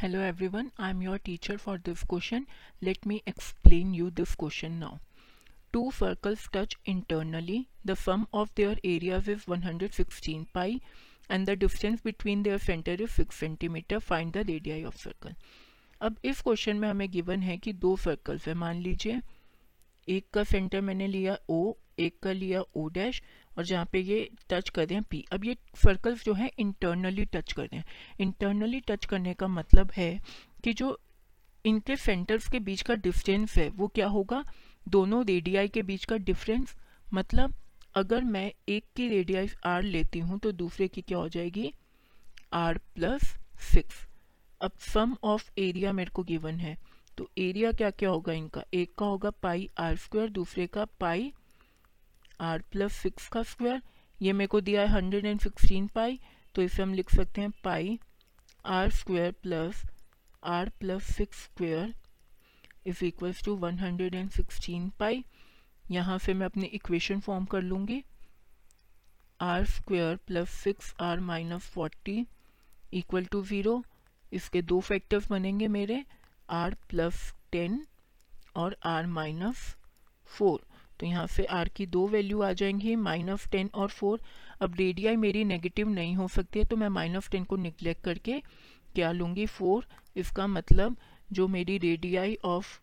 Hello everyone I am your teacher for this question let me explain you this question now two circles touch internally the sum of their areas is one hundred sixteen pi and the distance between their centre is six centimetre find the radii of circle अब इस question में हमें given है कि दो circles है। मान लीजिए, एक का सेंटर मैंने लिया ओ एक का लिया ओ डैश और जहाँ पे ये टच कर रहे हैं पी अब ये सर्कल्स जो है इंटरनली टच कर रहे हैं। इंटरनली टच करने का मतलब है कि जो इनके सेंटर्स के बीच का डिस्टेंस है, वो क्या होगा? दोनों रेडियाई के बीच का डिफरेंस मतलब अगर मैं एक की रेडियाई आर लेती हूँ तो दूसरे की क्या हो जाएगी? आर प्लस सिक्स अब सम ऑफ़ एरिया मेरे को गिवन है। तो एरिया क्या क्या होगा इनका? एक का होगा पाई आर स्क्वायर दूसरे का पाई आर प्लस सिक्स का स्क्वायर ये मेरे को दिया है हंड्रेड एंड सिक्सटीन पाई तो इसे हम लिख सकते हैं pi r square plus r plus six square is equals to one hundred and sixteen pi यहाँ से मैं अपनी इक्वेशन फॉर्म कर लूँगी। R square plus six r minus forty equal to zero इसके दो फैक्टर्स बनेंगे मेरे आर प्लस टेन और आर माइनस फोर तो यहाँ से आर की दो वैल्यू आ जाएँगी माइनस टेन और फोर अब रेडियाई मेरी नेगेटिव नहीं हो सकती है तो मैं माइनस टेन को निगलेक्ट करके क्या लूँगी? फोर इसका मतलब जो मेरी रेडियाई ऑफ़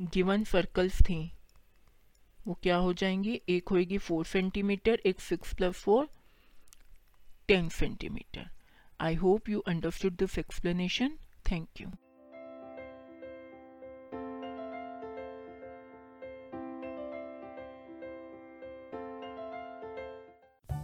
गिवन सर्कल्स थी, वो क्या हो जाएँगी? एक होएगी फोर सेंटीमीटर एक six plus four ten centimetre I hope you understood this explanation thank you